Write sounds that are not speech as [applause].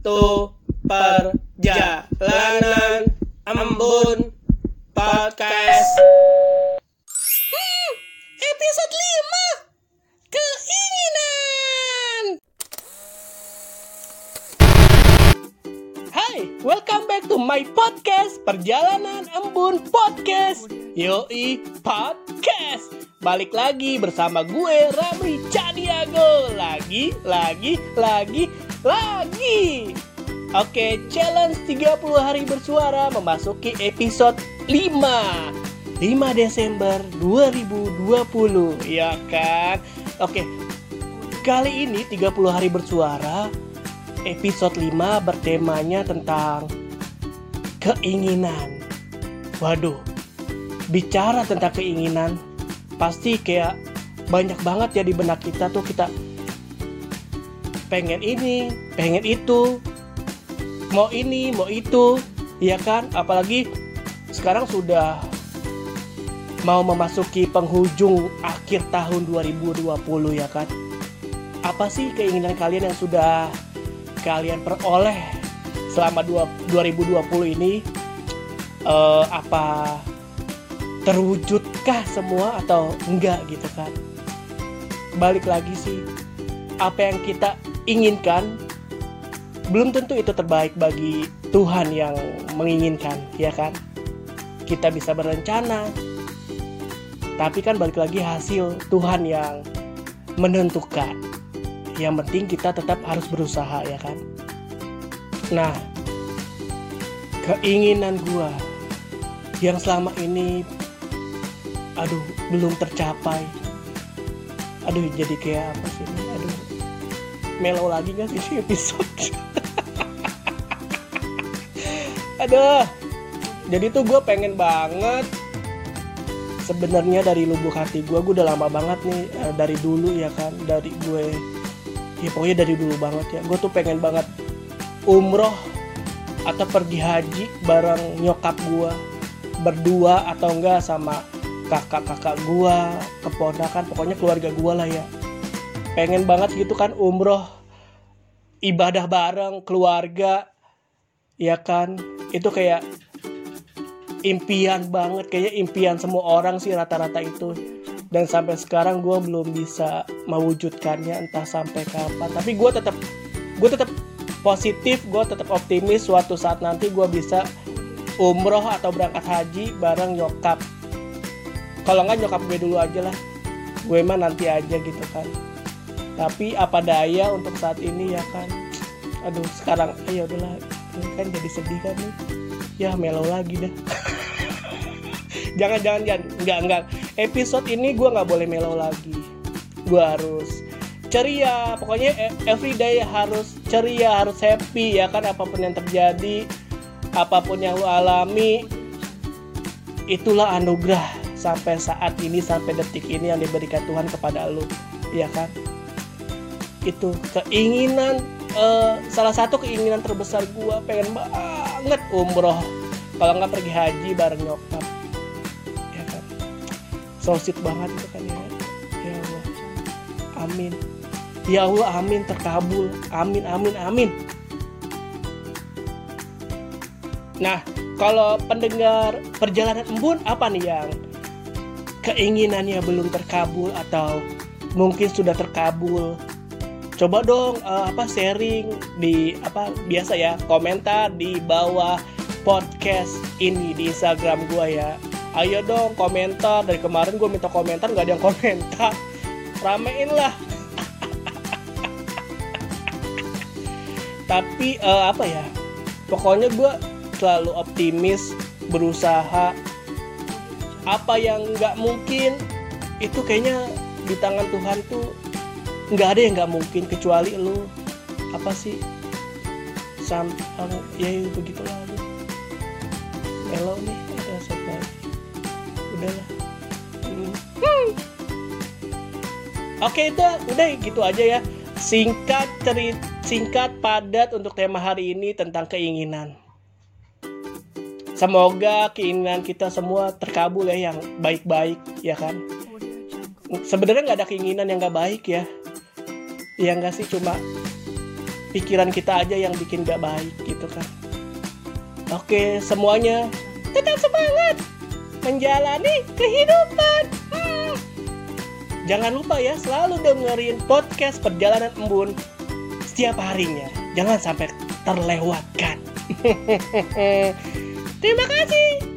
to perjalanan. Embun podcast. Hmm, episode 5 Keinginan. Hai, welcome back to my podcast Perjalanan Embun Podcast. Yoi Podcast. Balik lagi bersama gue Ramli Caniago. Lagi, lagi, lagi, lagi Oke, challenge 30 hari bersuara memasuki episode 5 5 Desember 2020 Ya kan? Oke, kali ini 30 hari bersuara episode 5 bertemanya tentang keinginan. Waduh, bicara tentang keinginan, pasti kayak banyak banget ya di benak kita tuh kita pengen ini, pengen itu, mau ini, mau itu, ya kan? Apalagi sekarang sudah mau memasuki penghujung akhir tahun 2020 ya kan? Apa sih keinginan kalian yang sudah kalian peroleh selama dua, 2020 ini eh, apa terwujudkah semua atau enggak gitu kan balik lagi sih apa yang kita inginkan belum tentu itu terbaik bagi Tuhan yang menginginkan ya kan? Kita bisa berencana tapi kan balik lagi hasil Tuhan yang menentukan. Yang penting kita tetap harus berusaha ya kan? Nah keinginan gua yang selama ini aduh belum tercapai. Aduh jadi kayak apa melo lagi gak sih episode. Aduh. Jadi tuh gue pengen banget sebenarnya dari lubuk hati gue gue udah lama banget nih eh, dari dulu ya kan dari gue ya pokoknya dari dulu banget ya. Gue tuh pengen banget umroh atau pergi haji bareng nyokap gue berdua atau enggak sama kakak-kakak gue keponakan pokoknya keluarga gue lah ya. Pengen banget gitu kan umroh ibadah bareng keluarga ya kan? Itu kayak impian banget kayaknya impian semua orang sih rata-rata itu. Dan sampai sekarang gue belum bisa mewujudkannya entah sampai kapan. Tapi gue tetap gue tetap positif gue tetap optimis suatu saat nanti gue bisa umroh atau berangkat haji bareng nyokap. Kalau nggak nyokap gue dulu aja lah. Gue mah nanti aja gitu kan tapi apa daya untuk saat ini ya kan? Aduh sekarang ayo udahlah. Ini kan jadi sedih kan nih. Ya melo lagi dah. [laughs] Jangan jangan jangan. Enggak enggak. Episode ini gue nggak boleh melo lagi. Gue harus ceria. Pokoknya e- everyday harus ceria harus happy ya kan? Apa pun yang terjadi apa pun yang lu alami itulah anugerah sampai saat ini sampai detik ini yang diberikan Tuhan kepada lu ya kan itu keinginan eh, salah satu keinginan terbesar gua pengen banget umroh. Kalau nggak pergi haji bareng nyokap. Ya kan? So banget itu kan ya ya Allah. Amin. Ya Allah amin. Terkabul. Amin amin amin. Nah kalau pendengar perjalanan embun apa nih yang keinginannya belum terkabul atau mungkin sudah terkabul coba dong eh, apa sharing di apa biasa ya komentar di bawah podcast ini di Instagram gua ya. Ayo dong komentar. Dari kemarin gue minta komentar nggak ada yang komentar. Ramein lah. [laughs] Tapi eh, apa ya pokoknya gue selalu optimis berusaha. Apa yang nggak mungkin itu kayaknya di tangan Tuhan tuh nggak ada yang nggak mungkin kecuali lu apa sih sam anu, ya ya, begitulah lu melo nih ada satu lagi udahlah Hmm. oke itu udah gitu aja ya singkat cerit singkat padat untuk tema hari ini tentang keinginan Semoga keinginan kita semua terkabul ya yang baik-baik ya kan. Sebenarnya nggak ada keinginan yang nggak baik ya. Ya nggak sih? Cuma pikiran kita aja yang bikin gak baik gitu kan. Oke semuanya tetap semangat menjalani kehidupan. Hmm. jangan lupa ya selalu dengerin podcast perjalanan embun setiap harinya. Jangan sampai terlewatkan. [laughs] Terima kasih